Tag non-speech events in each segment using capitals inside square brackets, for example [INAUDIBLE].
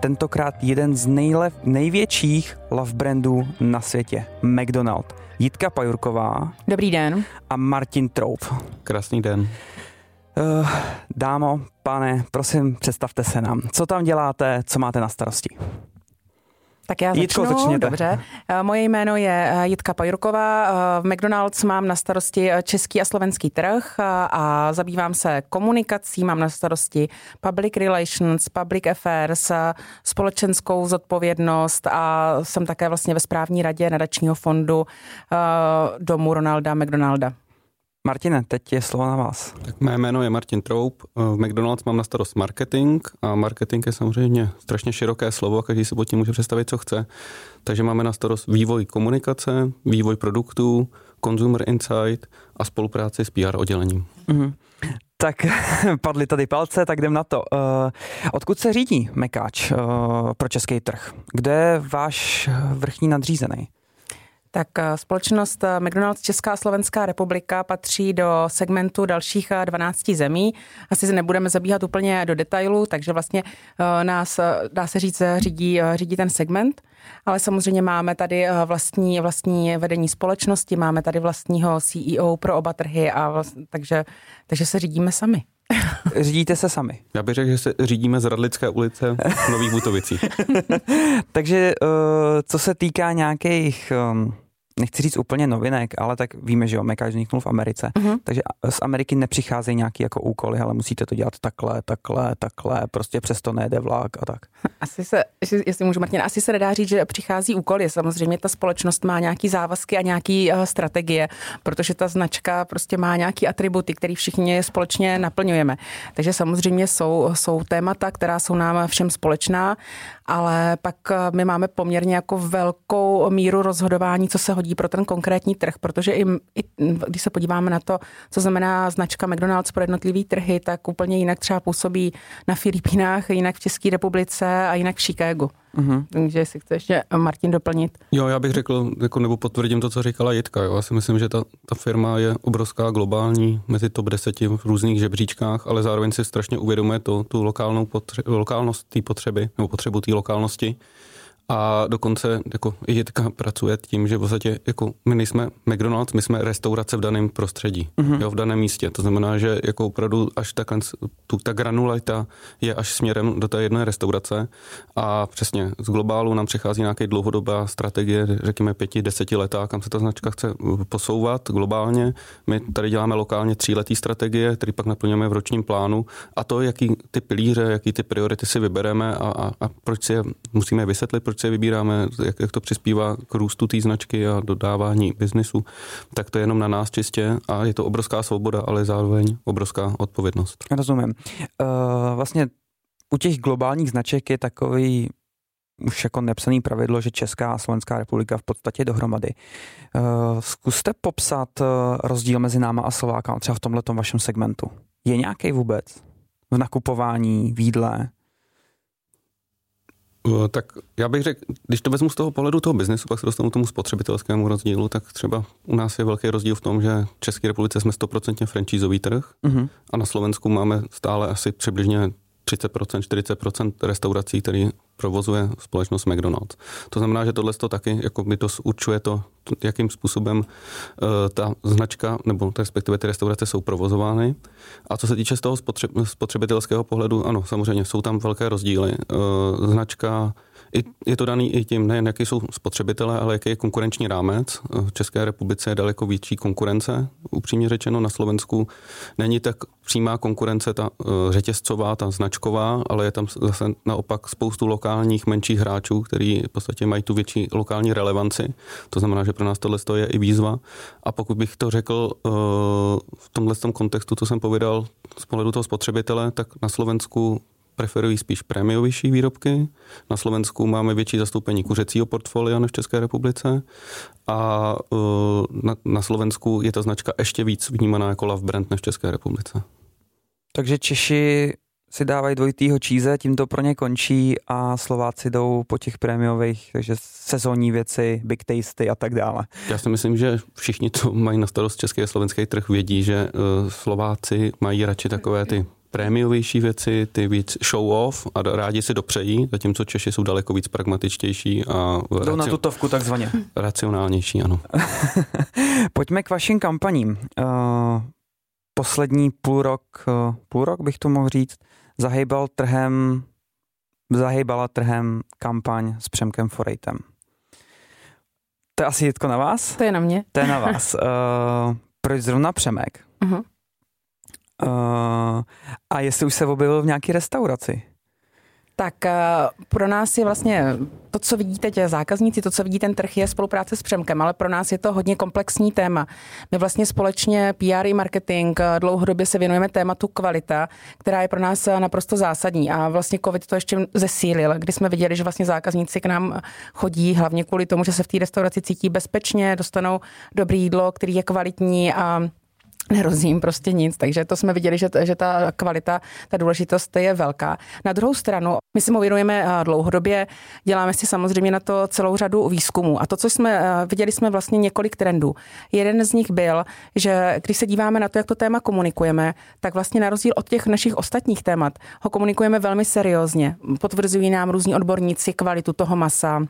tentokrát jeden z nejlev, největších love brandů na světě, McDonald. Jitka Pajurková. Dobrý den. A Martin Troup. Krásný den. Uh, dámo, pane, prosím, představte se nám. Co tam děláte, co máte na starosti? Tak já začnu. Jitko, začněte. Dobře. Eh, moje jméno je eh, Jitka Pajurková. Eh, v McDonald's mám na starosti český a slovenský trh a zabývám se komunikací, mám na starosti public relations, public affairs, společenskou zodpovědnost a jsem také vlastně ve správní radě nadačního fondu domu Ronalda McDonalda. Martine, teď je slovo na vás. Tak mé jméno je Martin Troup. V McDonald's mám na starost marketing a marketing je samozřejmě strašně široké slovo a každý si pod tím může představit, co chce. Takže máme na starost vývoj komunikace, vývoj produktů, consumer insight a spolupráci s PR oddělením. Mm-hmm. Tak [LAUGHS] padly tady palce, tak jdem na to. Uh, odkud se řídí Mekáč uh, pro český trh? Kde je váš vrchní nadřízený? Tak eh, společnost eh, McDonald's Česká a Slovenská republika patří do segmentu dalších 12 eh, zemí. Asi se nebudeme zabíhat úplně do detailu, takže vlastně nás, dá se říct, řídí, řídí ten segment. Ale samozřejmě máme tady vlastní, vlastní vedení společnosti, máme tady vlastního CEO pro oba trhy, a vlast, takže, takže se řídíme sami. [LAUGHS] Řídíte se sami. Já bych řekl, že se řídíme z Radlické ulice v Nových Butovicích. [LAUGHS] Takže co se týká nějakých ehm, nechci říct úplně novinek, ale tak víme, že jo, Mekáč vzniknul v Americe, uh-huh. takže z Ameriky nepřicházejí nějaký jako úkoly, ale musíte to dělat takhle, takhle, takhle, prostě přesto nejde vlak a tak. Asi se, jestli můžu Martin, asi se nedá říct, že přichází úkoly. Samozřejmě ta společnost má nějaký závazky a nějaký uh, strategie, protože ta značka prostě má nějaký atributy, které všichni společně naplňujeme. Takže samozřejmě jsou, jsou témata, která jsou nám všem společná, ale pak uh, my máme poměrně jako velkou míru rozhodování, co se hodí hodí pro ten konkrétní trh, protože i, i když se podíváme na to, co znamená značka McDonald's pro jednotlivý trhy, tak úplně jinak třeba působí na Filipínách, jinak v České republice a jinak v Chicagu. Uh-huh. Takže jestli chce ještě Martin doplnit. Jo, já bych řekl, jako, nebo potvrdím to, co říkala Jitka. Jo. Já si myslím, že ta, ta firma je obrovská globální mezi top 10 v různých žebříčkách, ale zároveň si strašně uvědomuje to, tu lokálnou potře- lokálnost té potřeby, nebo potřebu té lokálnosti a dokonce jako Jitka pracuje tím, že v podstatě jako my nejsme McDonald's, my jsme restaurace v daném prostředí, mm-hmm. jo, v daném místě. To znamená, že jako opravdu až ta, tu, ta granulita je až směrem do té jedné restaurace a přesně z globálu nám přichází nějaký dlouhodobá strategie, řekněme pěti, deseti letá, kam se ta značka chce uh, posouvat globálně. My tady děláme lokálně tříletý strategie, který pak naplňujeme v ročním plánu a to, jaký ty pilíře, jaký ty priority si vybereme a, a, a proč si je musíme vysvětlit, proč si je vybíráme, jak, jak to přispívá k růstu té značky a dodávání biznisu, tak to je jenom na nás čistě a je to obrovská svoboda, ale zároveň obrovská odpovědnost. Rozumím. Uh, vlastně u těch globálních značek je takový už jako nepsaný pravidlo, že Česká a Slovenská republika v podstatě dohromady. Uh, zkuste popsat uh, rozdíl mezi náma a Slovákama třeba v tomhle vašem segmentu. Je nějaký vůbec v nakupování, výdle? Eh, tak já bych řekl, když to vezmu z toho pohledu toho biznesu, pak se dostanu k tomu spotřebitelskému rozdílu, tak třeba u nás je velký rozdíl v tom, že v České republice jsme 100% franchízový trh uh-huh. a na Slovensku máme stále asi přibližně 30%, 40% restaurací, které provozuje společnost McDonald's. To znamená, že tohle to taky jako by to určuje to, jakým způsobem uh, ta značka nebo respektive ty restaurace jsou provozovány. A co se týče z toho spotřebitelského pohledu, ano, samozřejmě jsou tam velké rozdíly. Uh, značka je to daný i tím, nejen jaký jsou spotřebitelé, ale jaký je konkurenční rámec. V České republice je daleko větší konkurence. Upřímně řečeno na Slovensku není tak přímá konkurence ta uh, řetězcová, ta značková, ale je tam zase naopak spoustu lokálních menších hráčů, kteří v podstatě mají tu větší lokální relevanci. To znamená, že pro nás tohle je i výzva. A pokud bych to řekl uh, v tomhle tom kontextu, co jsem povídal z pohledu toho spotřebitele, tak na Slovensku preferují spíš prémiovější výrobky. Na Slovensku máme větší zastoupení kuřecího portfolia než v České republice a uh, na, na Slovensku je ta značka ještě víc vnímaná jako love brand než v České republice. Takže Češi si dávají dvojitýho číze, tím to pro ně končí a Slováci jdou po těch prémiových, takže sezónní věci, big tasty a tak dále. Já si myslím, že všichni, co mají na starost český a slovenský trh, vědí, že uh, Slováci mají radši takové ty prémiovější věci, ty víc show off a rádi si dopřejí, zatímco Češi jsou daleko víc pragmatičtější a Jdou raci- na tutovku takzvaně. [LAUGHS] Racionálnější, ano. [LAUGHS] Pojďme k vašim kampaním. Uh, poslední půl rok, uh, půl rok bych to mohl říct, zahýbal trhem, zahýbala trhem kampaň s Přemkem Forejtem. To je asi jitko na vás? To je na mě. To je na vás. Uh, [LAUGHS] proč zrovna Přemek? Uh-huh. Uh, a jestli už se objevil v nějaké restauraci? Tak eh, pro nás je vlastně to, co vidíte tě zákazníci, to, co vidí ten trh, je spolupráce s Přemkem, ale pro nás je to hodně komplexní téma. My vlastně společně PR i marketing eh, dlouhodobě se věnujeme tématu kvalita, která je pro nás eh, naprosto zásadní a vlastně COVID to ještě zesílil, kdy jsme viděli, že vlastně zákazníci k nám chodí hlavně kvůli tomu, že se v té restauraci cítí bezpečně, dostanou dobré jídlo, který je kvalitní a nerozím prostě nic, takže to jsme viděli, že, že ta kvalita, ta důležitost je velká. Na druhou stranu, my si uvědomujeme eh, dlouhodobě, děláme si samozřejmě na to celou řadu výzkumů a to, co jsme eh, viděli, jsme vlastně několik trendů. Jeden z nich byl, že když se díváme na to, jak to téma komunikujeme, tak vlastně na rozdíl od těch našich ostatních témat ho komunikujeme velmi seriózně. Potvrzují nám různí odborníci kvalitu toho masa,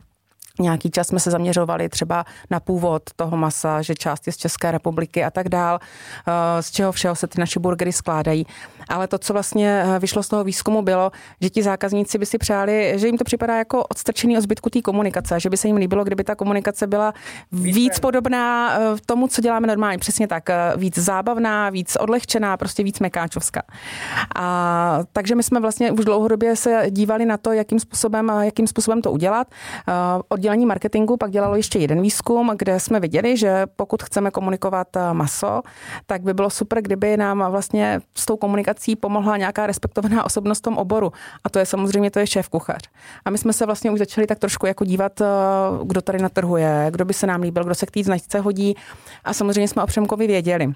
Nějaký čas jsme se zaměřovali třeba na původ toho masa, že část je z České republiky a tak dál, eh, z čeho všeho se ty naše burgery skládají. Ale to, co vlastně eh, vyšlo z toho výzkumu, bylo, že ti zákazníci by si přáli, že jim to připadá jako odstrčený od zbytku té komunikace, že by se jim líbilo, kdyby ta komunikace byla víc podobná eh, tomu, co děláme normálně. Přesně tak, víc zábavná, víc odlehčená, prostě víc mekáčovská. A takže my jsme vlastně už dlouhodobě se dívali na to, jakým způsobem, jakým způsobem to udělat. Od oddělení marketingu pak dělalo ještě jeden výzkum, kde jsme viděli, že pokud chceme komunikovat eh, maso, tak by bylo super, kdyby nám vlastně s tou komunikací pomohla nějaká respektovaná osobnost v tom oboru. A to je samozřejmě to je šéf kuchař. A my jsme se vlastně už začali tak trošku jako dívat, eh, kdo tady na trhu je, kdo by se nám líbil, kdo se k té značce hodí. A samozřejmě jsme o Přemkovi věděli.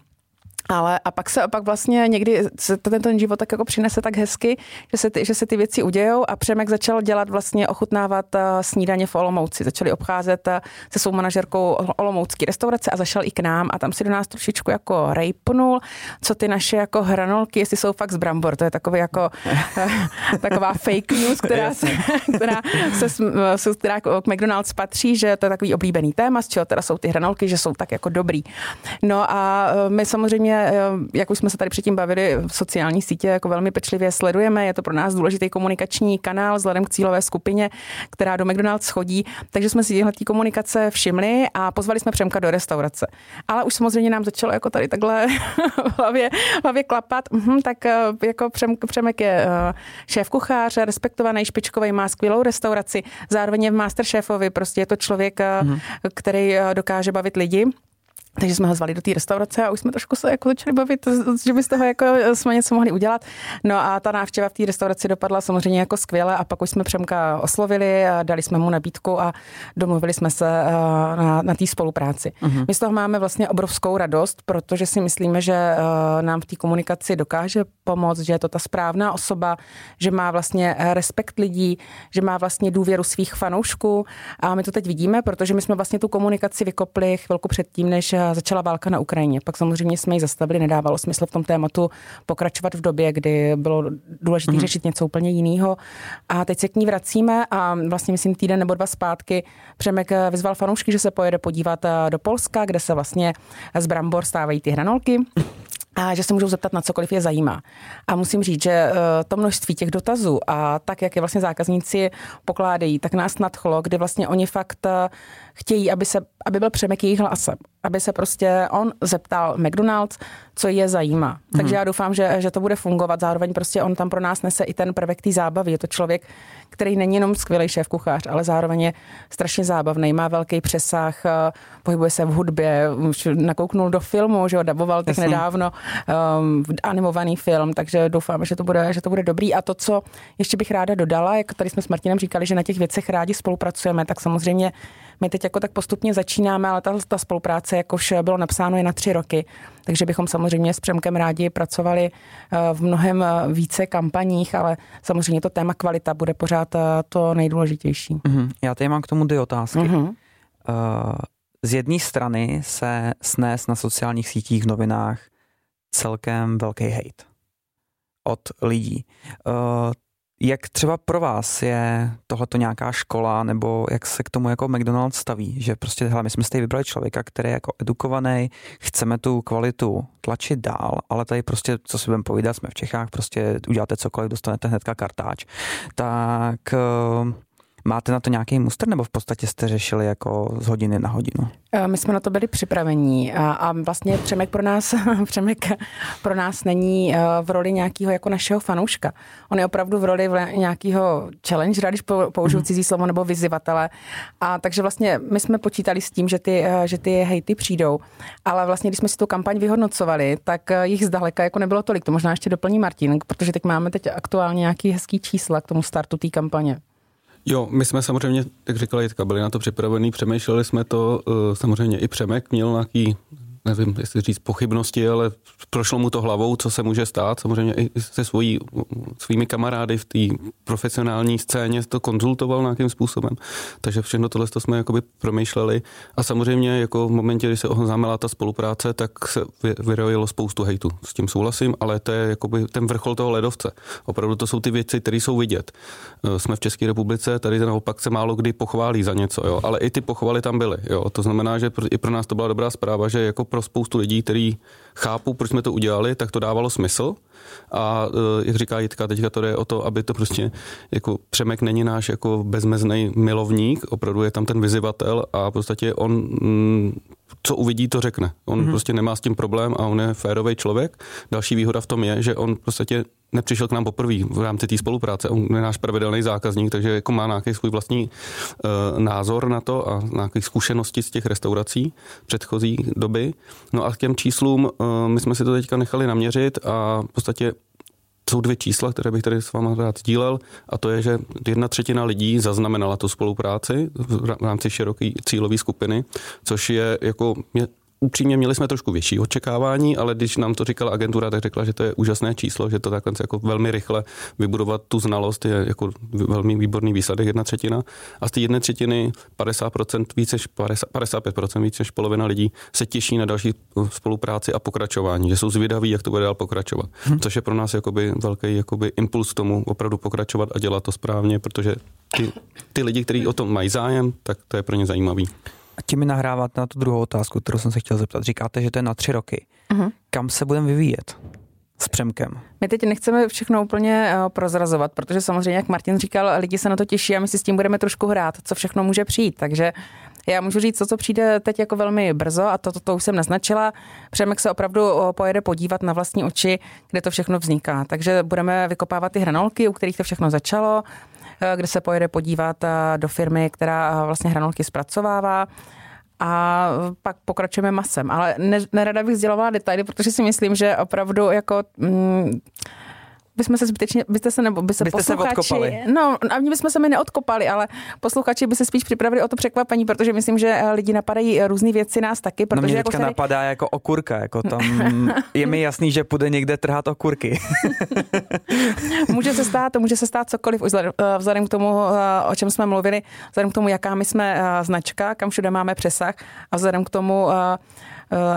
Ale a pak se pak vlastně někdy se ten, ten život tak jako přinese tak hezky, že se, ty, že se ty věci udějou a Přemek začal dělat vlastně ochutnávat uh, snídaně v Olomouci. Začali obcházet uh, se svou manažerkou Olomoucký restaurace a zašel i k nám a tam si do nás trošičku jako rejpnul, co ty naše jako hranolky, jestli jsou fakt z brambor. To je takový jako uh, [LAUGHS] taková fake news, která [LAUGHS] se, která, se, která k McDonald's patří, že to je takový oblíbený téma, z čeho teda jsou ty hranolky, že jsou tak jako dobrý. No a my samozřejmě Eh, jak už jsme se tady předtím bavili, v sociální sítě jako velmi pečlivě sledujeme. Je to pro nás důležitý komunikační kanál vzhledem k cílové skupině, která do McDonald's chodí. Takže jsme si tyhle komunikace všimli a pozvali jsme Přemka do restaurace. Ale už samozřejmě nám začalo jako tady takhle [LAUGHS] v hlavě, v hlavě klapat. Mhm, tak eh, jako Přem, Přemek je eh, šéf kuchář, respektovaný, špičkový, má skvělou restauraci. Zároveň je v Masterchefovi, prostě je to člověk, mm. který dokáže bavit lidi. Takže jsme ho zvali do té restaurace a už jsme trošku se jako začali bavit, že by z toho jako jsme něco mohli udělat. No a ta návštěva v té restauraci dopadla samozřejmě jako skvěle a pak už jsme Přemka oslovili a dali jsme mu nabídku a domluvili jsme se eh, na, na té spolupráci. Uh-huh. My z toho máme vlastně obrovskou radost, protože si myslíme, že eh, nám v té komunikaci dokáže pomoct, že je to ta správná osoba, že má vlastně respekt lidí, že má vlastně důvěru svých fanoušků a my to teď vidíme, protože my jsme vlastně tu komunikaci vykopli chvilku předtím, než začala válka na Ukrajině. Pak samozřejmě jsme ji zastavili, nedávalo smysl v tom tématu pokračovat v době, kdy bylo důležité mm-hmm. řešit něco úplně jiného. A teď se k ní vracíme a vlastně myslím týden nebo dva zpátky Přemek vyzval fanoušky, že se pojede podívat do Polska, kde se vlastně z brambor stávají ty hranolky a že se můžou zeptat na cokoliv je zajímá. A musím říct, že eh, to množství těch dotazů a tak, jak je vlastně zákazníci pokládají, tak nás nadchlo, kdy vlastně oni fakt eh, chtějí, aby, se, aby byl přemek jejich hlasem. Aby se prostě on zeptal McDonald's, co je zajímá. Mm-hmm. Takže já doufám, že, že to bude fungovat. Zároveň prostě on tam pro nás nese i ten prvek té zábavy. Je to člověk, který není jenom skvělý šéf kuchař, ale zároveň je strašně zábavný, má velký přesah, eh, pohybuje se v hudbě, už nakouknul do filmu, že ho daboval tak nedávno um, animovaný film, takže doufám, že to, bude, že to bude dobrý. A to, co ještě bych ráda dodala, jak tady jsme s Martinem říkali, že na těch věcech rádi spolupracujeme, tak samozřejmě my teď jako tak postupně začínáme, ale ta, ta spolupráce, jakož bylo napsáno, je na tři roky. Takže bychom samozřejmě s Přemkem rádi pracovali eh, v mnohem eh, více kampaních, ale samozřejmě to téma kvalita bude pořád eh, to nejdůležitější. Mm-hmm. Já tady mám k tomu dvě otázky. Mm-hmm. Uh, z jedné strany se snes na sociálních sítích v novinách celkem velký hate od lidí. Uh, jak třeba pro vás je tohleto nějaká škola, nebo jak se k tomu jako McDonald's staví, že prostě hele, my jsme si vybrali člověka, který je jako edukovaný, chceme tu kvalitu tlačit dál, ale tady prostě, co si budeme povídat, jsme v Čechách, prostě uděláte cokoliv, dostanete hnedka kartáč. Tak uh, Máte na to nějaký muster nebo v podstatě jste řešili jako z hodiny na hodinu? Eh, my jsme na to byli připravení a, a vlastně Přemek pro nás, [LAUGHS] Přemek pro nás není eh, v roli nějakého jako našeho fanouška. On je opravdu v roli nějakého challenge, když použiju mm. cizí slovo, nebo vyzivatele. A takže vlastně my jsme počítali s tím, že ty, eh, že ty hejty přijdou, ale vlastně když jsme si tu kampaň vyhodnocovali, tak jich zdaleka jako nebylo tolik. To možná ještě doplní Martin, protože teď máme teď aktuálně nějaký hezký čísla k tomu startu té kampaně. Jo, my jsme samozřejmě, jak říkala Jitka, byli na to připravení, přemýšleli jsme to, eh, samozřejmě i Přemek měl nějaký nevím, jestli říct pochybnosti, ale prošlo mu to hlavou, co se může stát. Samozřejmě i se svojí, svými kamarády v té profesionální scéně to konzultoval nějakým způsobem. Takže všechno tohle jsme jakoby promýšleli. A samozřejmě jako v momentě, kdy se oznámila ta spolupráce, tak se vyrojilo spoustu hejtu. S tím souhlasím, ale to je jakoby ten vrchol toho ledovce. Opravdu to jsou ty věci, které jsou vidět. Eh, jsme v České republice, tady naopak se málo kdy pochválí za něco, jo. ale i ty pochvaly tam byly. Jo. To znamená, že i pro nás to byla dobrá zpráva, že jako pro spoustu lidí, kteří chápou, proč jsme to udělali, tak to dávalo smysl. A e, jak říká Jitka, teďka to jde o to, aby to prostě, jako Přemek není náš jako bezmezný milovník, opravdu je tam ten vyzivatel a v podstatě on mm, co uvidí, to řekne. On mm-hmm. prostě nemá s tím problém a on je férový člověk. Další výhoda v tom je, že on podstatě nepřišel k nám poprvé v rámci té spolupráce. On je náš pravidelný zákazník, takže jako má nějaký svůj vlastní uh, názor na to a nějaké zkušenosti z těch restaurací předchozí doby. No a k těm číslům uh, my jsme si to teďka nechali naměřit a v podstatě jsou dvě čísla, které bych tady s vámi rád sdílel, a to je, že jedna třetina lidí zaznamenala tu spolupráci v rámci široké cílové skupiny, což je jako upřímně měli jsme trošku větší očekávání, ale když nám to říkala agentura, tak řekla, že to je úžasné číslo, že to takhle jako velmi rychle vybudovat tu znalost je jako velmi výborný výsledek, jedna třetina. A z té jedné třetiny 50%, více než 50, 55% více než polovina lidí se těší na další spolupráci a pokračování, že jsou zvědaví, jak to bude dál pokračovat. Hmm. Což je pro nás jakoby velký jakoby impuls k tomu opravdu pokračovat a dělat to správně, protože ty, ty lidi, kteří o tom mají zájem, tak to je pro ně zajímavý. A tím mi nahráváte na tu druhou otázku, kterou jsem se chtěl zeptat. Říkáte, že to je na tři roky. Uh-huh. Kam se budeme vyvíjet? s Přemkem. My teď nechceme všechno úplně eh, prozrazovat, protože samozřejmě, jak Martin říkal, lidi se na to těší a my si s tím budeme trošku hrát, co všechno může přijít. Takže já můžu říct, co, co přijde teď jako velmi brzo a to, to, to už jsem naznačila. Přemek se opravdu eh, pojede podívat na vlastní oči, kde to všechno vzniká. Takže budeme vykopávat ty hranolky, u kterých to všechno začalo. Eh, kde se pojede podívat eh, do firmy, která eh, vlastně hranolky zpracovává a pak pokračujeme masem. Ale nerada bych sdělovala detaily, protože si myslím, že opravdu jako... Mm, bychom se zbytečně, byste se nebo by se byste posluchači, se odkopali. no a my bychom se mi neodkopali, ale posluchači by se spíš připravili o to překvapení, protože myslím, že eh, lidi napadají různé věci nás taky. Protože no mě jako teďka tady... napadá jako okurka, jako [LAUGHS] tam je mi jasný, že půjde někde trhat okurky. [LAUGHS] může se stát, to může se stát cokoliv, eh, vzhledem k tomu, eh, o čem jsme mluvili, vzhledem k tomu, jaká my jsme značka, kam všude máme přesah a vzhledem k tomu,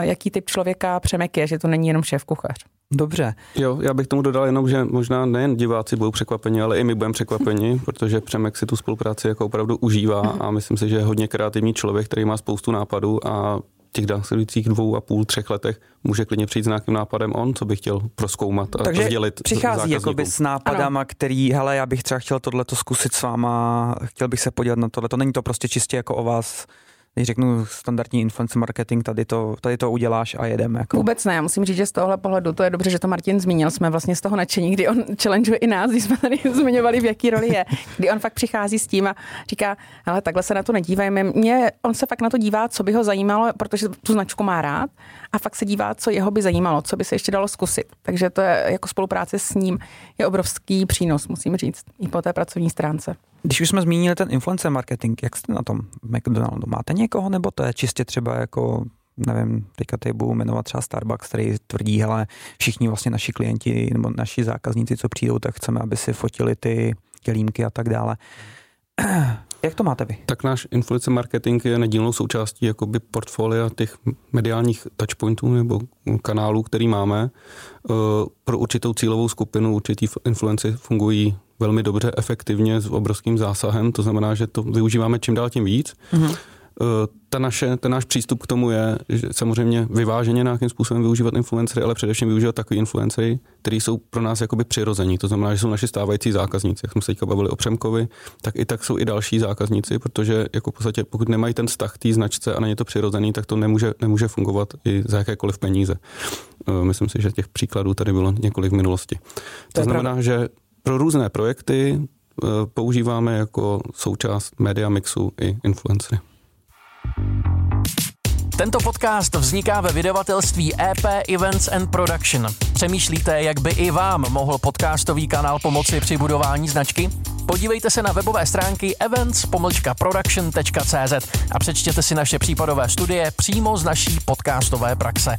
jaký typ člověka Přemek je, že to není jenom šéf kuchař. Dobře. Jo, já bych tomu dodal jenom, že možná nejen diváci budou překvapeni, ale i my budeme překvapeni, [LAUGHS] protože Přemek si tu spolupráci jako opravdu užívá a myslím si, že je hodně kreativní člověk, který má spoustu nápadů a těch následujících dvou a půl, třech letech může klidně přijít s nějakým nápadem on, co by chtěl proskoumat a Takže sdělit přichází jakoby s nápadama, ano. který, hele, já bych třeba chtěl tohleto zkusit s váma, chtěl bych se podívat na tohle. To není to prostě čistě jako o vás když řeknu standardní influencer marketing, tady to, tady to uděláš a jedeme. Jako. Vůbec ne, já musím říct, že z tohohle pohledu to je dobře, že to Martin zmínil. Jsme vlastně z toho nadšení, kdy on challengeuje i nás, když jsme tady [LAUGHS] zmiňovali, v jaký roli je. Kdy on fakt přichází s tím a říká, ale takhle se na to nedívejme. Mě, on se fakt na to dívá, co by ho zajímalo, protože tu značku má rád a fakt se dívá, co jeho by zajímalo, co by se ještě dalo zkusit. Takže to je jako spolupráce s ním je obrovský přínos, musím říct, i po té pracovní stránce. Když už jsme zmínili ten influencer marketing, jak jste na tom McDonaldu? Máte někoho, nebo to je čistě třeba jako nevím, teďka tady budu jmenovat třeba Starbucks, který tvrdí, hele, všichni vlastně naši klienti nebo naši zákazníci, co přijdou, tak chceme, aby si fotili ty kelímky a tak dále. Jak to máte vy? Tak náš influencer marketing je nedílnou součástí jakoby portfolia těch mediálních touchpointů nebo kanálů, který máme. Eh, pro určitou cílovou skupinu určitý influenci fungují velmi dobře, efektivně, s obrovským zásahem, to znamená, že to využíváme čím dál tím víc. Mm-hmm. Ta naše, ten náš přístup k tomu je, že samozřejmě vyváženě nějakým způsobem využívat influencery, ale především využívat takový influencery, kteří jsou pro nás jakoby přirození. To znamená, že jsou naši stávající zákazníci. Jak jsme se teďka bavili o Přemkovi, tak i tak jsou i další zákazníci, protože jako v podstatě, pokud nemají ten vztah k té značce a není to přirozený, tak to nemůže, nemůže fungovat i za jakékoliv peníze. Eh, myslím si, že těch příkladů tady bylo několik v minulosti. To, to znamená, pravda. že pro různé projekty eh, používáme jako součást media mixu i influencery. Tento podcast vzniká ve vydavatelství EP Events and Production. Přemýšlíte, jak by i vám mohl podcastový kanál pomoci při budování značky? Podívejte se na webové stránky events-production.cz a přečtěte si naše případové studie přímo z naší podcastové praxe.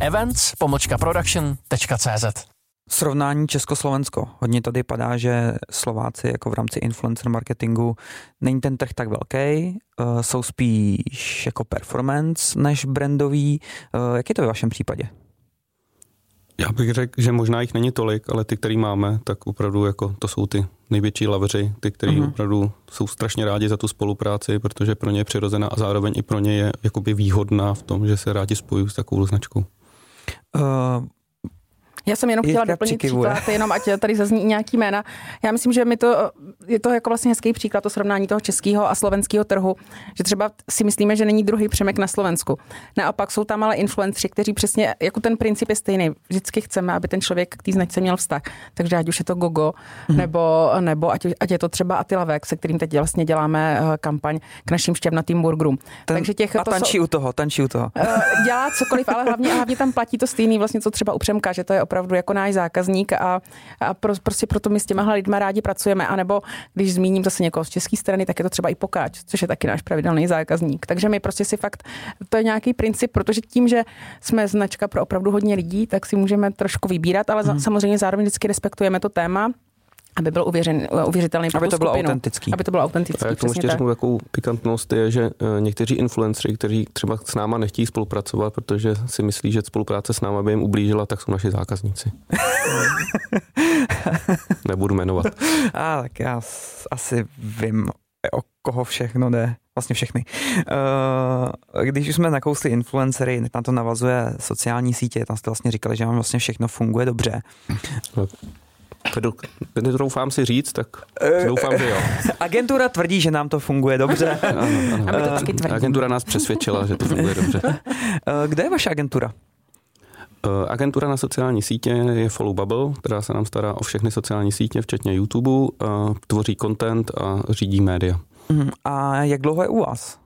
events-production.cz Srovnání Československo. Hodně tady padá, že Slováci jako v rámci influencer marketingu není ten trh tak velký, uh, jsou spíš jako performance než brandový. Uh, jak je to ve vašem případě? Já bych řekl, že možná jich není tolik, ale ty, který máme, tak opravdu jako to jsou ty největší laveři, ty, kteří uh-huh. opravdu jsou strašně rádi za tu spolupráci, protože pro ně je přirozená a zároveň i pro ně je jakoby výhodná v tom, že se rádi spojují s takovou značkou. Uh, já jsem jenom chtěla doplnit příklad, jenom ať tady zazní nějaký jména. Já myslím, že mi to, je to jako vlastně hezký příklad, to srovnání toho českého a slovenského trhu, že třeba si myslíme, že není druhý přemek na Slovensku. Naopak jsou tam ale influenceri, kteří přesně, jako ten princip je stejný. Vždycky chceme, aby ten člověk k té značce měl vztah. Takže ať už je to Gogo, mm-hmm. nebo, nebo ať, ať, je to třeba Attila Vek, se kterým teď vlastně děláme eh, kampaň k našim šťavnatým burgerům. Ten, Takže těch, a to tančí jsou, u toho, tančí u toho. Eh, dělá cokoliv, ale hlavně, hlavně tam platí to stejný, vlastně co třeba u Přemka, že to je opravdu jako náš zákazník a, a pro, prostě proto my s těma lidmi rádi pracujeme. A nebo když zmíním zase někoho z české strany, tak je to třeba i pokáč, což je taky náš pravidelný zákazník. Takže my prostě si fakt, to je nějaký princip, protože tím, že jsme značka pro opravdu hodně lidí, tak si můžeme trošku vybírat, ale hmm. samozřejmě zároveň vždycky respektujeme to téma aby byl uvěřen, uvěřitelný Aby to bylo skupinu. autentický. Aby to bylo autentický. A jak tomu ještě řeknu takovou pikantnost je, že eh, někteří influenceri, kteří třeba s náma nechtějí spolupracovat, protože si myslí, že spolupráce s náma by jim ublížila, tak jsou naši zákazníci. [LAUGHS] Nebudu jmenovat. [LAUGHS] A tak já asi vím, o koho všechno jde. Vlastně všechny. Uh, když už jsme nakousli influencery, na to navazuje sociální sítě, tam jste vlastně říkali, že vám vlastně všechno funguje dobře. No, Doufám si říct, tak doufám, že jo. [LAUGHS] Agentura tvrdí, že nám to funguje dobře. ano, ano. To agentura nás přesvědčila, že to funguje dobře. [LAUGHS] Kde je vaše agentura? Agentura na sociální sítě je Follow Bubble, která se nám stará o všechny sociální sítě, včetně YouTube, tvoří content a řídí média. Mhm. A jak dlouho je u vás?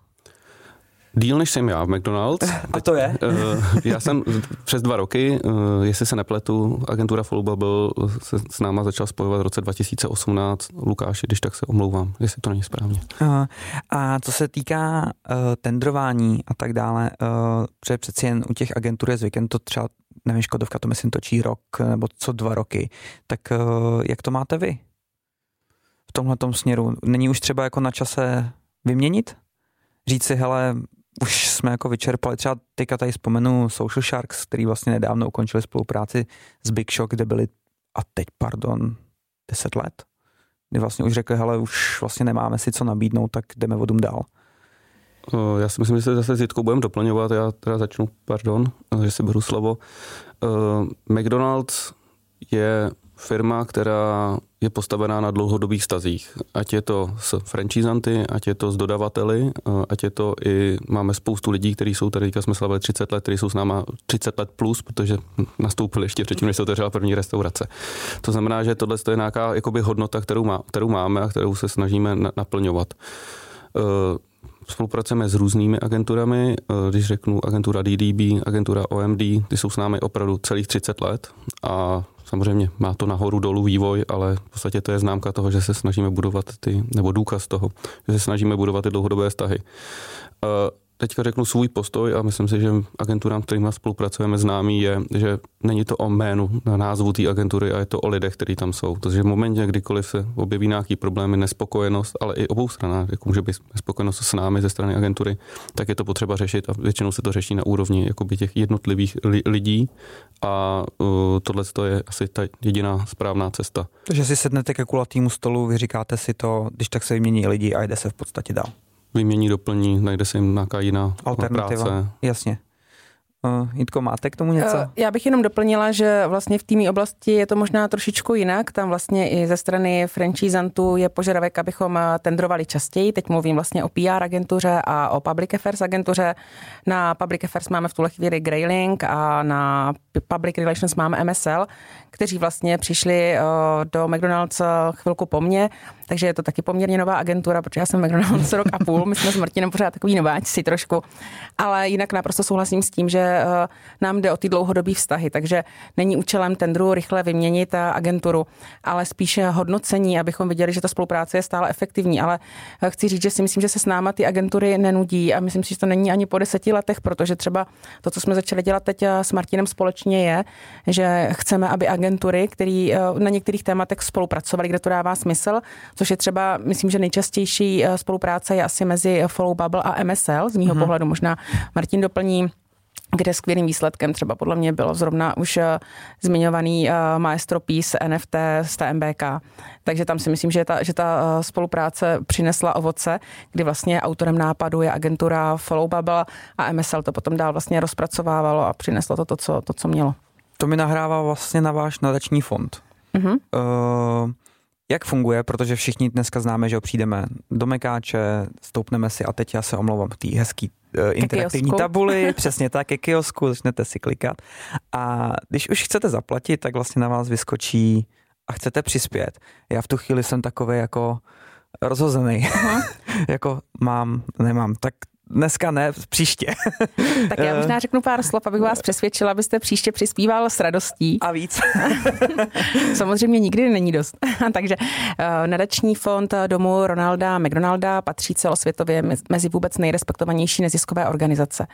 Díl než jsem já v McDonald's. [LAUGHS] A to je? Uh, já jsem přes dva roky, uh, jestli se nepletu, agentura Full Bubble se s náma začala spojovat v roce 2018. Lukáši, když tak se omlouvám, jestli to není správně. Uh, a co se týká uh, tendrování a tak dále, uh, protože přeci jen u těch agentur je zvykem to třeba, nevím, Škodovka to myslím točí rok nebo co dva roky, tak uh, jak to máte vy v tomhle směru? Není už třeba jako na čase vyměnit? Říct si, hele, už jsme jako vyčerpali, třeba teďka tady vzpomenu Social Sharks, který vlastně nedávno ukončili spolupráci s Big Shock, kde byli, a teď pardon, 10 let, kdy vlastně už řekli, hele, už vlastně nemáme si co nabídnout, tak jdeme vodům dál. Já si myslím, že se zase s Jitkou budeme doplňovat, já teda začnu, pardon, že si beru slovo. McDonald's je firma, která je postavená na dlouhodobých stazích. Ať je to s franchisanty, ať je to s dodavateli, eh, ať je to i, máme spoustu lidí, kteří jsou tady, jsme slavili 30 let, kteří jsou s náma 30 let plus, protože nastoupili ještě předtím, než se otevřela první restaurace. To znamená, že tohle je nějaká jakoby hodnota, kterou, má, kterou máme a kterou se snažíme naplňovat. Eh, spolupracujeme s různými agenturami, eh, když řeknu agentura DDB, agentura OMD, ty jsou s námi opravdu celých 30 let a samozřejmě má to nahoru dolů vývoj, ale v podstatě to je známka toho, že se snažíme budovat ty, nebo důkaz toho, že se snažíme budovat ty dlouhodobé vztahy. Teďka řeknu svůj postoj a myslím si, že agenturám, s kterými spolupracujeme známý je, že není to o jménu na názvu té agentury a je to o lidech, kteří tam jsou. Takže v momentě, kdykoliv se objeví nějaký problémy, nespokojenost, ale i obou stranách, jako může být nespokojenost s námi ze strany agentury, tak je to potřeba řešit a většinou se to řeší na úrovni jakoby těch jednotlivých li- lidí a uh, tohle je asi ta jediná správná cesta. Takže si sednete ke kulatýmu stolu, vy říkáte si to, když tak se vymění lidi a jde se v podstatě dál vymění, doplní, najde se jim nějaká jiná Alternativa. práce. Jasně. Uh, Jitko, máte k tomu něco? Uh, já bych jenom doplnila, že vlastně v týmí oblasti je to možná trošičku jinak. Tam vlastně i ze strany franchisantů je požadavek, abychom eh, tendrovali častěji. Teď mluvím vlastně o PR agentuře a o Public Affairs agentuře. Na Public Affairs máme v tuhle chvíli Grayling a na Public Relations máme MSL, kteří vlastně přišli do McDonald's chvilku po mně takže je to taky poměrně nová agentura, protože já jsem McDonald's rok a půl, my jsme s Martinem pořád takový nováčci trošku, ale jinak naprosto souhlasím s tím, že eh, nám jde o ty dlouhodobé vztahy, takže není účelem tendru rychle vyměnit eh, agenturu, ale spíše hodnocení, abychom viděli, že ta spolupráce je stále efektivní, ale eh, chci říct, že si myslím, že se s náma ty agentury nenudí a myslím si, že to není ani po deseti letech, protože třeba to, co jsme začali dělat teď s Martinem společně je, že chceme, aby agentury, které na některých tématech spolupracovali, kde to dává smysl, což je třeba, myslím, že nejčastější spolupráce je asi mezi Follow Bubble a MSL, z mého mm-hmm. pohledu. Možná Martin doplní kde skvělým výsledkem třeba podle mě bylo zrovna už uh, zmiňovaný uh, Maestro Peace NFT z TMBK. Takže tam si myslím, že ta, že ta uh, spolupráce přinesla ovoce, kdy vlastně autorem nápadu je agentura Follow Bubble a MSL to potom dál vlastně rozpracovávalo a přineslo to, to, co, to, co mělo. To mi nahrává vlastně na váš nadační fond. Mm-hmm. Uh, jak funguje, protože všichni dneska známe, že přijdeme do Mekáče, stoupneme si a teď já se omlouvám k té hezký uh, interaktivní kiosku. tabuli, [LAUGHS] přesně tak, ke kiosku, začnete si klikat. A když už chcete zaplatit, tak vlastně na vás vyskočí a chcete přispět. Já v tu chvíli jsem takový jako rozhozený. [LAUGHS] jako mám, nemám, tak Dneska ne, příště. [LAUGHS] tak já možná řeknu pár slov, abych vás přesvědčila, abyste příště přispíval s radostí. A víc. [LAUGHS] Samozřejmě nikdy není dost. [LAUGHS] Takže uh, nadační fond domu Ronalda McDonalda patří celosvětově mezi vůbec nejrespektovanější neziskové organizace.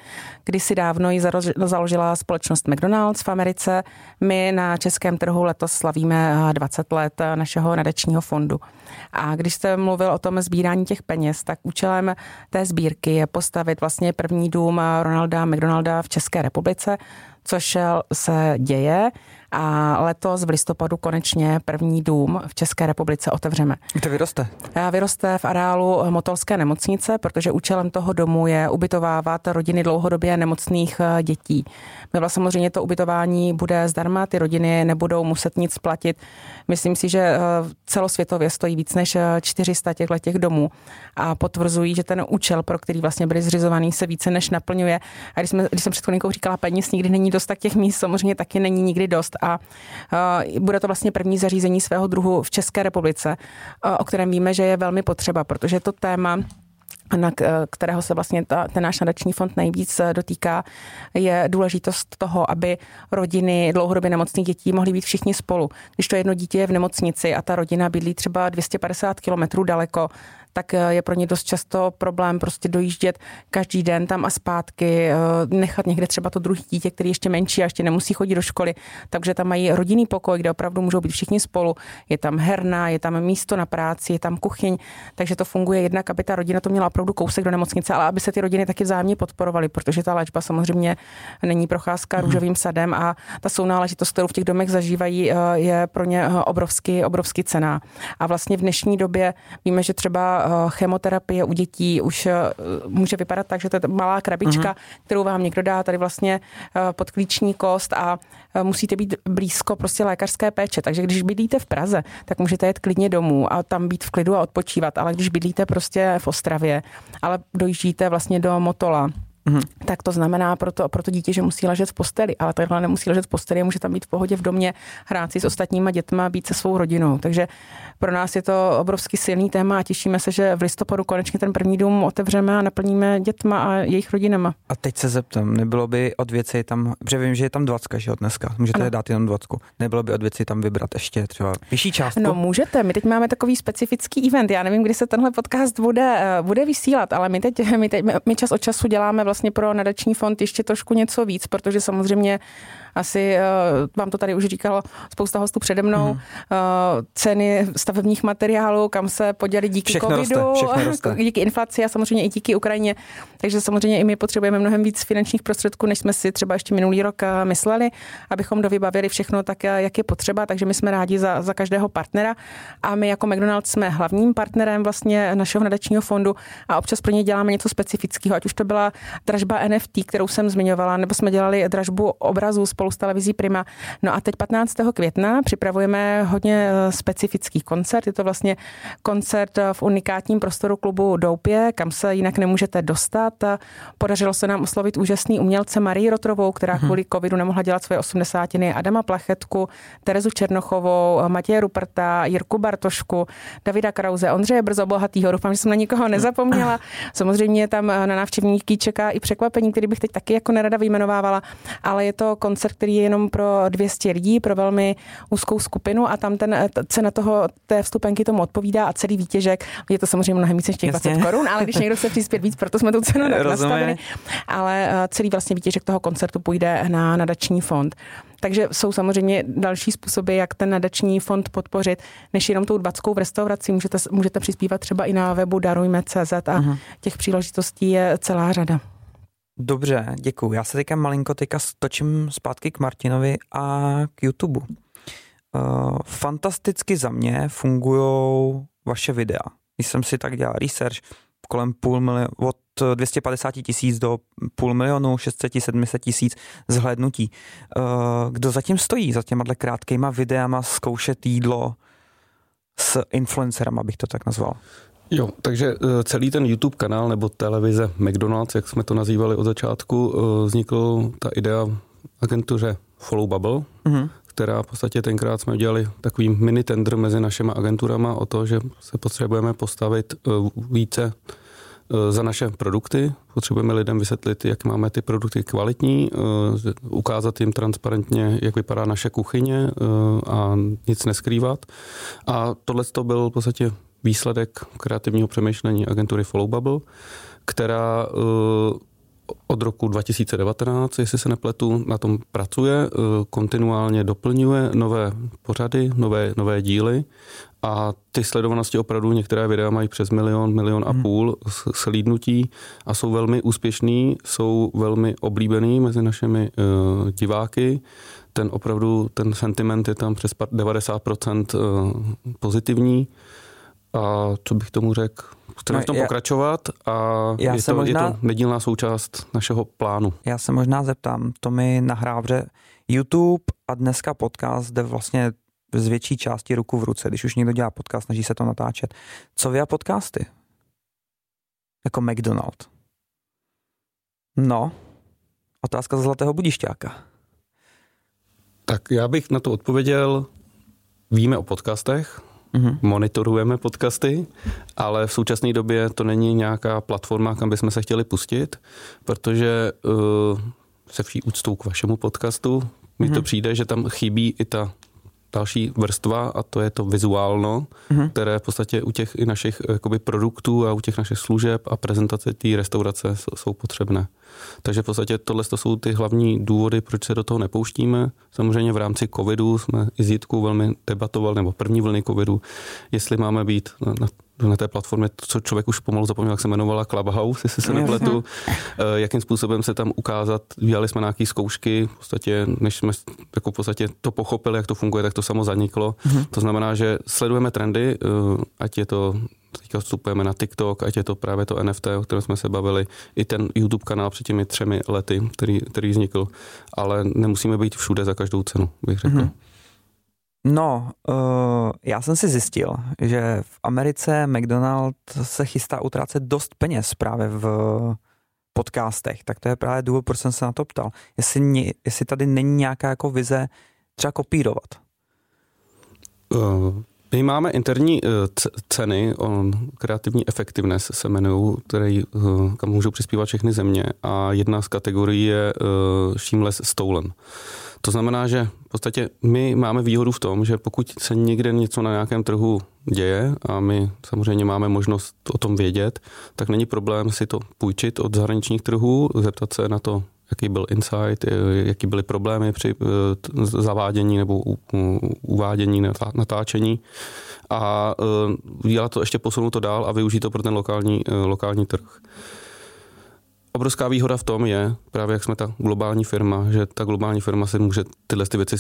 Kdysi dávno ji založila společnost McDonald's v Americe. My na českém trhu letos slavíme 20 let našeho nadačního fondu. A když jste mluvil o tom sbírání těch peněz, tak účelem té sbírky je postavit vlastně první dům Ronalda McDonalda v České republice, což se děje a letos v listopadu konečně první dům v České republice otevřeme. Kde vyroste? Vyroste v areálu Motolské nemocnice, protože účelem toho domu je ubytovávat rodiny dlouhodobě nemocných eh, dětí. My vlastně samozřejmě to ubytování bude zdarma, ty rodiny nebudou muset nic platit. Myslím si, že eh, celosvětově stojí víc než 400 eh, těchto těch domů a potvrzují, že ten účel, pro který vlastně byly zřizovaný, se více než naplňuje. A když, jsme, když jsem před chvilinkou říkala, peněz nikdy není dost, tak těch míst samozřejmě taky není nikdy dost a bude to vlastně první zařízení svého druhu v České republice, o kterém víme, že je velmi potřeba, protože to téma na kterého se vlastně ta, ten náš nadační fond nejvíc dotýká, je důležitost toho, aby rodiny dlouhodobě nemocných dětí mohly být všichni spolu. Když to jedno dítě je v nemocnici a ta rodina bydlí třeba 250 kilometrů daleko, tak eh, je pro ně dost často problém prostě dojíždět každý den tam a zpátky, eh, nechat někde třeba to druhé dítě, který ještě menší a ještě nemusí chodit do školy, takže tam mají rodinný pokoj, kde opravdu můžou být všichni spolu. Je tam herna, je tam místo na práci, je tam kuchyň, takže to funguje jednak, aby ta rodina to měla opravdu kousek do nemocnice, ale aby se ty rodiny taky vzájemně podporovaly, protože ta léčba samozřejmě není procházka mm. růžovým sadem a ta sounáležitost, kterou v těch domech zažívají, eh, je pro ně obrovsky, obrovsky cená. A vlastně v dnešní době víme, že třeba chemoterapie u dětí už může vypadat tak, že to je malá krabička, mm-hmm. kterou vám někdo dá tady vlastně pod klíční kost a musíte být blízko prostě lékařské péče. Takže když bydlíte v Praze, tak můžete jet klidně domů a tam být v klidu a odpočívat. Ale když bydlíte prostě v Ostravě, ale dojíždíte vlastně do Motola, Mm-hmm. tak to znamená pro to, pro to dítě, že musí ležet v posteli, ale takhle nemusí ležet v posteli, může tam být v pohodě v domě, hrát si s ostatníma dětma, být se svou rodinou. Takže pro nás je to obrovský silný téma a těšíme se, že v listopadu konečně ten první dům otevřeme a naplníme dětma a jejich rodinama. A teď se zeptám, nebylo by od věci tam, protože vím, že je tam 20, že od dneska, můžete ano. dát jenom 20. Nebylo by od věci tam vybrat ještě třeba vyšší částku? No můžete, my teď máme takový specifický event, já nevím, kdy se tenhle podcast bude, eh, bude vysílat, ale my teď, [LAUGHS] my teď my čas od času děláme vlastně pro nadační fond ještě trošku něco víc, protože samozřejmě asi uh, vám to tady už říkalo spousta hostů přede mnou, mm. uh, ceny stavebních materiálů, kam se poděli díky všechno covidu, roste, [LAUGHS] roste. díky inflaci a samozřejmě i díky Ukrajině. Takže samozřejmě i my potřebujeme mnohem víc finančních prostředků, než jsme si třeba ještě minulý rok eh, mysleli, abychom dovybavili všechno tak, jak je potřeba. Takže my jsme rádi za, za každého partnera a my jako McDonald's jsme hlavním partnerem vlastně našeho nadačního fondu a občas pro ně děláme něco specifického, ať už to byla dražba NFT, kterou jsem zmiňovala, nebo jsme dělali dražbu obrazů spolu s televizí Prima. No a teď 15. května připravujeme hodně eh, specifický koncert. Je to vlastně koncert eh, v unikátním prostoru klubu Doupě, kam se jinak nemůžete dostat. Podařilo se nám oslovit úžasný umělce Marii Rotrovou, která hmm. kvůli covidu nemohla dělat svoje osmdesátiny, Adama Plachetku, Terezu Černochovou, Matěje Ruperta, Jirku Bartošku, Davida Krauze, Ondřeje Brzo Bohatýho. Doufám, že jsem na nikoho [LAUGHS] nezapomněla. Samozřejmě tam eh, na návštěvníky čeká i překvapení, který bych teď taky jako nerada vyjmenovávala, ale je to koncert, který je jenom pro 200 lidí, pro velmi úzkou skupinu a tam ten cena toho, té vstupenky tomu odpovídá a celý výtěžek, je to samozřejmě mnohem víc než těch 20 korun, ale když někdo chce přispět víc, proto jsme tu cenu [LAUGHS] nastavili, ale eh, celý vlastně výtěžek toho koncertu půjde na nadační fond. Takže jsou samozřejmě další způsoby, jak ten nadační fond podpořit, než jenom tou dvackou v restauraci. Můžete, můžete přispívat třeba i na webu darujme.cz a uh-huh. těch příležitostí je celá řada. Dobře, děkuji. Já se teďka malinko teďka stočím zpátky k Martinovi a k YouTube. Uh, fantasticky za mě fungují vaše videa. Když jsem si tak dělal research, kolem půl milionu, od 250 tisíc do půl milionu, 600, 700 tisíc zhlédnutí. Uh, kdo zatím stojí za těma krátkýma videama zkoušet jídlo s influencerem, abych to tak nazval? Jo, takže eh, celý ten YouTube kanál nebo televize McDonald's, jak jsme to nazývali od začátku, eh, vznikl ta idea agentuře Follow Bubble, mm-hmm. která v podstatě tenkrát jsme udělali takový mini tender mezi našimi agenturama o to, že se potřebujeme postavit eh, více za naše produkty. Potřebujeme lidem vysvětlit, jak máme ty produkty kvalitní, ukázat jim transparentně, jak vypadá naše kuchyně a nic neskrývat. A tohle to byl v podstatě výsledek kreativního přemýšlení agentury Follow Bubble, která eh, od roku 2019, jestli se nepletu, na tom pracuje, eh, kontinuálně doplňuje nové pořady, nové, nové díly a ty sledovanosti opravdu některé videa mají přes milion, milion a hmm. půl slídnutí a jsou velmi úspěšný, jsou velmi oblíbený mezi našimi uh, diváky. Ten opravdu, ten sentiment je tam přes 90% uh, pozitivní. A co bych tomu řekl? Chceme no, v tom já, pokračovat a já je, to, možná, je to nedílná součást našeho plánu. Já se možná zeptám, to mi nahrá, že YouTube a dneska podcast jde vlastně z větší části ruku v ruce. Když už někdo dělá podcast, snaží se to natáčet. Co vy a podcasty? Jako McDonald. No, otázka z Zlatého budišťáka. Tak já bych na to odpověděl, víme o podcastech, mm-hmm. monitorujeme podcasty, ale v současné době to není nějaká platforma, kam bychom se chtěli pustit, protože uh, se vší úctou k vašemu podcastu mi mm-hmm. to mhm. přijde, že tam chybí i ta další vrstva a to je to vizuálno, mm-hmm. které v podstatě u těch i našich jakoby, produktů a u těch našich služeb a prezentace té restaurace jsou, jsou potřebné. Takže v podstatě tohle to jsou ty hlavní důvody, proč se do toho nepouštíme. Samozřejmě v rámci covidu jsme i s Jitkou velmi debatovali, nebo první vlny covidu, jestli máme být na, na na té platformě, co člověk už pomalu zapomněl, jak se jmenovala Clubhouse, jestli se nepletu, eh, jakým způsobem se tam ukázat. Dělali jsme nějaké zkoušky, v podstatě, než jsme jako v podstatě to pochopili, jak to funguje, tak to samo zaniklo. Mm-hmm. To znamená, že sledujeme trendy, eh, ať je to teďka vstupujeme na TikTok, ať je to právě to NFT, o kterém jsme se bavili, i ten YouTube kanál před těmi třemi lety, který, který vznikl, ale nemusíme být všude za každou cenu, bych řekl. Mm-hmm. No, uh, já jsem si zjistil, že v Americe McDonald se chystá utrácet dost peněz právě v podcastech, tak to je právě důvod, proč jsem se na to ptal. Jestli, jestli tady není nějaká jako vize třeba kopírovat. Uh, my máme interní uh, ceny, kreativní effectiveness se jmenují, které uh, kam můžou přispívat všechny země a jedna z kategorií je uh, Shameless Stolen. To znamená, že v podstatě my máme výhodu v tom, že pokud se někde něco na nějakém trhu děje a my samozřejmě máme možnost o tom vědět, tak není problém si to půjčit od zahraničních trhů, zeptat se na to, jaký byl insight, jaký byly problémy při eh, zavádění nebo uvádění, natáčení a eh, dělat to ještě posunout to dál a využít to pro ten lokální, eh, lokální trh. Obrovská výhoda v tom je, právě jak jsme ta globální firma, že ta globální firma si může tyhle ty věci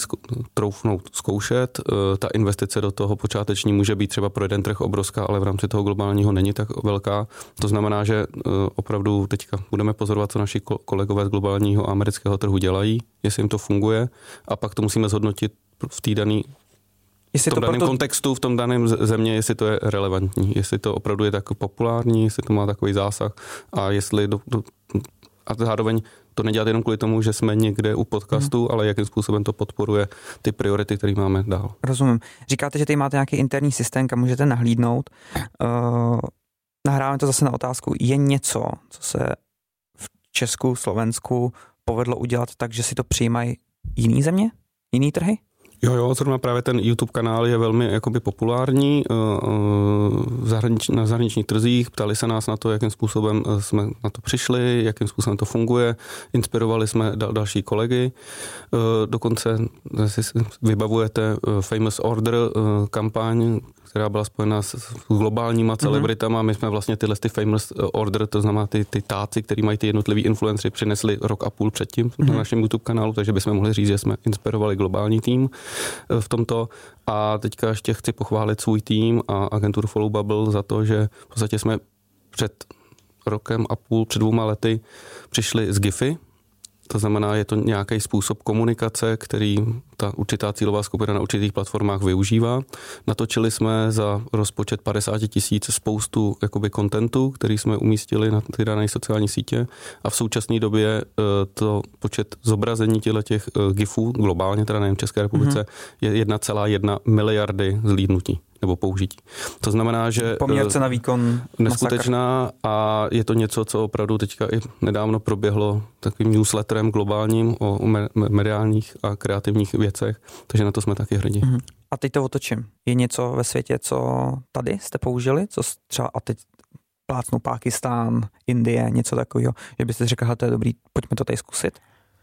troufnout zkoušet. E, ta investice do toho počáteční může být třeba pro jeden trh obrovská, ale v rámci toho globálního není tak velká. To znamená, že e, opravdu teďka budeme pozorovat, co naši kolegové z globálního a amerického trhu dělají, jestli jim to funguje a pak to musíme zhodnotit v té dané Jestli v tom to daném proto... kontextu, v tom daném země, jestli to je relevantní, jestli to opravdu je tak populární, jestli to má takový zásah a jestli do, do, a zároveň to nedělat jenom kvůli tomu, že jsme někde u podcastu, hmm. ale jakým způsobem to podporuje ty priority, které máme dál. Rozumím. Říkáte, že tady máte nějaký interní systém, kam můžete nahlídnout. Uh, nahráváme to zase na otázku. Je něco, co se v Česku, Slovensku povedlo udělat tak, že si to přijímají jiný země? Jiný trhy? Jo, jo, zrovna právě ten YouTube kanál je velmi jakoby populární uh, zahranič, na zahraničních trzích. Ptali se nás na to, jakým způsobem uh, jsme na to přišli, jakým způsobem to funguje. Inspirovali jsme dal, další kolegy. Dokonce si vybavujete Famous Order kampaň, která byla spojena s, s globálníma mhm. celebritama. My jsme vlastně tyhle ty famous eh, order, to znamená ty, ty táci, který mají ty jednotliví influencery, přinesli rok a půl předtím mm-hmm. na mhm. našem YouTube kanálu, takže bychom mohli říct, že jsme inspirovali globální tým eh, v tomto. A teďka ještě chci pochválit svůj tým a agenturu Follow Bubble za to, že v podstatě jsme před rokem a půl, před dvouma lety přišli z GIFy, to znamená, je to nějaký způsob komunikace, který ta určitá cílová skupina na určitých platformách využívá. Natočili jsme za rozpočet 50 tisíc spoustu jakoby kontentu, který jsme umístili na ty dané sociální sítě a v současné době e, to počet zobrazení těchto těch e, GIFů globálně, teda nejen v České republice, mm-hmm. je 1,1 miliardy zlídnutí nebo použití. To znamená, že... Poměrce na výkon Neskutečná masakr. a je to něco, co opravdu teďka i nedávno proběhlo takovým newsletterem globálním o mediálních a kreativních věcech, takže na to jsme taky hrdí. Mm-hmm. A teď to otočím. Je něco ve světě, co tady jste použili, co třeba a teď plácnu Pákistán, Indie, něco takového, že byste řekl, to je dobrý, pojďme to tady zkusit?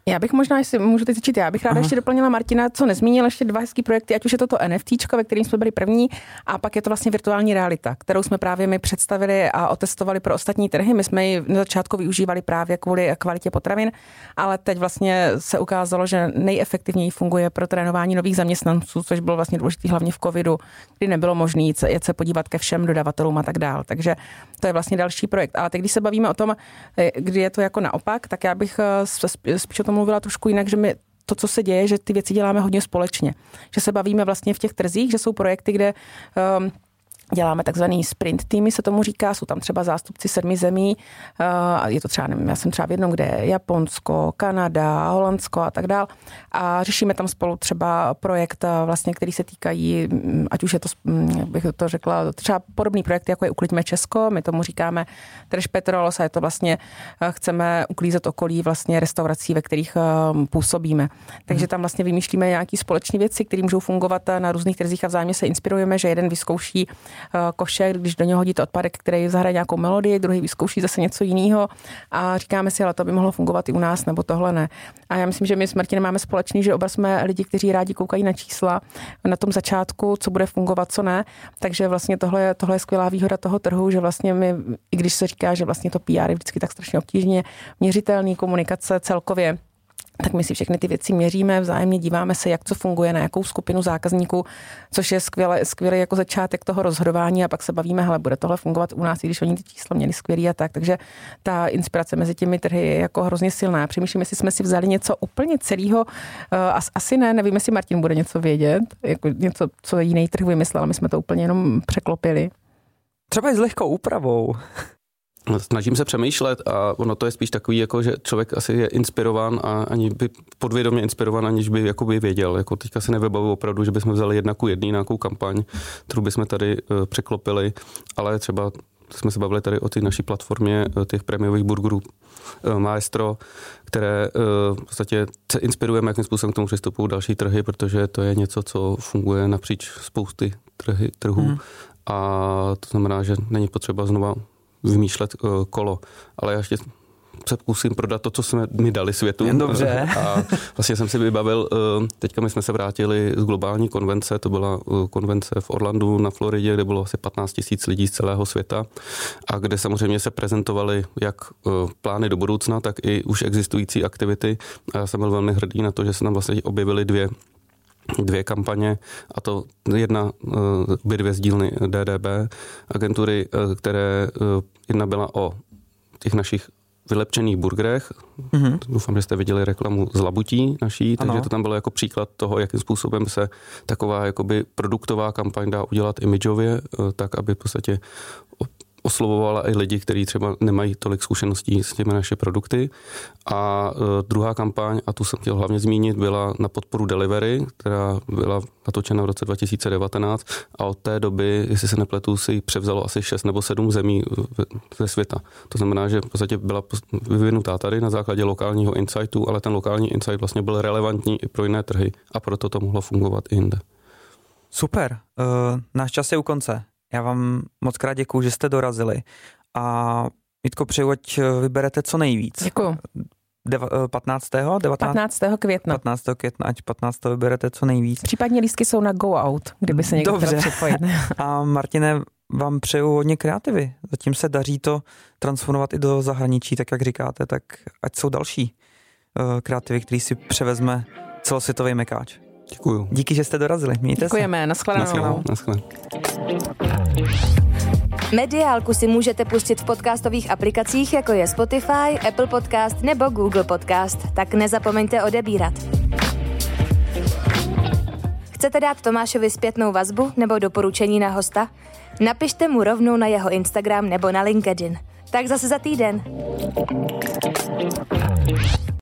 Já bych možná, jestli můžu teď začít, já bych ráda Aha. ještě doplnila Martina, co nezmínil, ještě dva hezký projekty, ať už je to to NFT, ve kterým jsme byli první, a pak je to vlastně virtuální realita, kterou jsme právě my představili a otestovali pro ostatní trhy. My jsme ji na začátku využívali právě kvůli kvalitě potravin, ale teď vlastně se ukázalo, že nejefektivněji funguje pro trénování nových zaměstnanců, což bylo vlastně důležité hlavně v covidu, kdy nebylo možné jet se podívat ke všem dodavatelům a tak dál. Takže to je vlastně další projekt. Ale teď, když se bavíme o tom, eh, kdy je to jako naopak, tak já bych eh, spíš o tom mluvila trošku jinak, že my to, co se děje, že ty věci děláme hodně společně. Že se bavíme vlastně v těch trzích, že jsou projekty, kde um, Děláme takzvaný sprint týmy, se tomu říká, jsou tam třeba zástupci sedmi zemí, uh, je to třeba, nevím, já jsem třeba v jednom, kde je Japonsko, Kanada, Holandsko a tak dál a řešíme tam spolu třeba projekt, uh, vlastně, který se týkají, mm, ať už je to, mm, jak bych to řekla, třeba podobný projekt, jako je Uklidíme Česko, my tomu říkáme Trash Petrolos a je to vlastně, uh, chceme uklízet okolí vlastně restaurací, ve kterých působíme. Takže mhm. tam vlastně vymýšlíme nějaké společné věci, které můžou fungovat na různých trzích a vzájemně se inspirujeme, že jeden vyzkouší Eh, košek, když do něho hodíte odpadek, který zahraje nějakou melodii, druhý vyzkouší zase něco jiného a říkáme si, ale to by mohlo fungovat i u nás, nebo tohle ne. A já myslím, že my s Martinem máme společný, že oba jsme lidi, kteří rádi koukají na čísla na tom začátku, co bude fungovat, co ne. Takže vlastně tohle tohle je skvělá výhoda toho trhu, že vlastně my, i když se říká, že vlastně to PR je vždycky tak strašně obtížně měřitelný, komunikace celkově tak my si všechny ty věci měříme, vzájemně díváme se, jak co funguje, na jakou skupinu zákazníků, což je skvěle, skvělý jako začátek toho rozhodování a pak se bavíme, hele, bude tohle fungovat u nás, i když oni ty čísla měli skvělý a tak. Takže ta inspirace mezi těmi trhy je jako hrozně silná. Přemýšlím, jestli jsme si vzali něco úplně celého. Uh, asi ne, nevím, jestli Martin bude něco vědět, jako něco, co jiný trh vymyslel, my jsme to úplně jenom překlopili. Třeba i s lehkou úpravou. Snažím se přemýšlet a ono to je spíš takový, jako že člověk asi je inspirován a ani by podvědomě inspirován, aniž by jakoby věděl. Jako teďka si nevybavuju opravdu, že bychom vzali jedna ku jedný nějakou kampaň, kterou bychom tady uh, překlopili, ale třeba jsme se bavili tady o té naší platformě uh, těch prémiových burgerů uh, Maestro, které v podstatě se inspirujeme, jakým způsobem k tomu přistupují další trhy, protože to je něco, co funguje napříč spousty trhy, trhů. Hmm. A to znamená, že není potřeba znova vymýšlet uh, kolo. Ale já ještě se pokusím prodat to, co jsme mi dali světu. Jen dobře. [LAUGHS] A vlastně jsem si vybavil, uh, teďka my jsme se vrátili z globální konvence, to byla uh, konvence v Orlandu na Floridě, kde bylo asi 15 tisíc lidí z celého světa a kde samozřejmě se prezentovaly jak plány do budoucna, tak i už existující aktivity. A já jsem byl velmi hrdý na to, že se tam vlastně objevily dvě dvě kampaně, a to jedna, eh, obě dvě z dílny DDB agentury, eh, které eh, jedna byla o těch našich vylepčených burgerech. Mm-hmm. Doufám, že jste viděli reklamu z labutí naší, takže ano. to tam bylo jako příklad toho, jakým způsobem se taková jakoby produktová kampaň dá udělat imidžově, tak aby v podstatě oslovovala i lidi, kteří třeba nemají tolik zkušeností s těmi naše produkty. A uh, druhá kampaň, a tu jsem chtěl hlavně zmínit, byla na podporu delivery, která byla natočena v roce 2019 a od té doby, jestli se nepletu, si převzalo asi 6 nebo 7 zemí ze světa. To znamená, že v podstatě byla vyvinutá tady na základě lokálního insightu, ale ten lokální insight vlastně byl relevantní i pro jiné trhy a proto to mohlo fungovat i jinde. Super, uh, náš čas je u konce. Já vám moc krát děkuju, že jste dorazili a Jitko, přeju, ať eh, vyberete co nejvíc. Děkuju. Deva, 15. 19. 15. května. 15. května, ať 15. vyberete co nejvíc. Případně lístky jsou na Go Out, kdyby se někdo Dobře. připojit. [LAUGHS] A Martine, vám přeju hodně kreativy. Zatím se daří to transformovat i do zahraničí, tak jak říkáte, tak ať jsou další uh, kreativy, který si převezme celosvětový mekáč. Děkuju. Díky, že jste dorazili. Mějte Děkujeme, se. nashledanou. Nashledanou. Mediálku si můžete pustit v podcastových aplikacích, jako je Spotify, Apple Podcast nebo Google Podcast, tak nezapomeňte odebírat. Chcete dát Tomášovi zpětnou vazbu nebo doporučení na hosta? Napište mu rovnou na jeho Instagram nebo na LinkedIn. Tak zase za týden.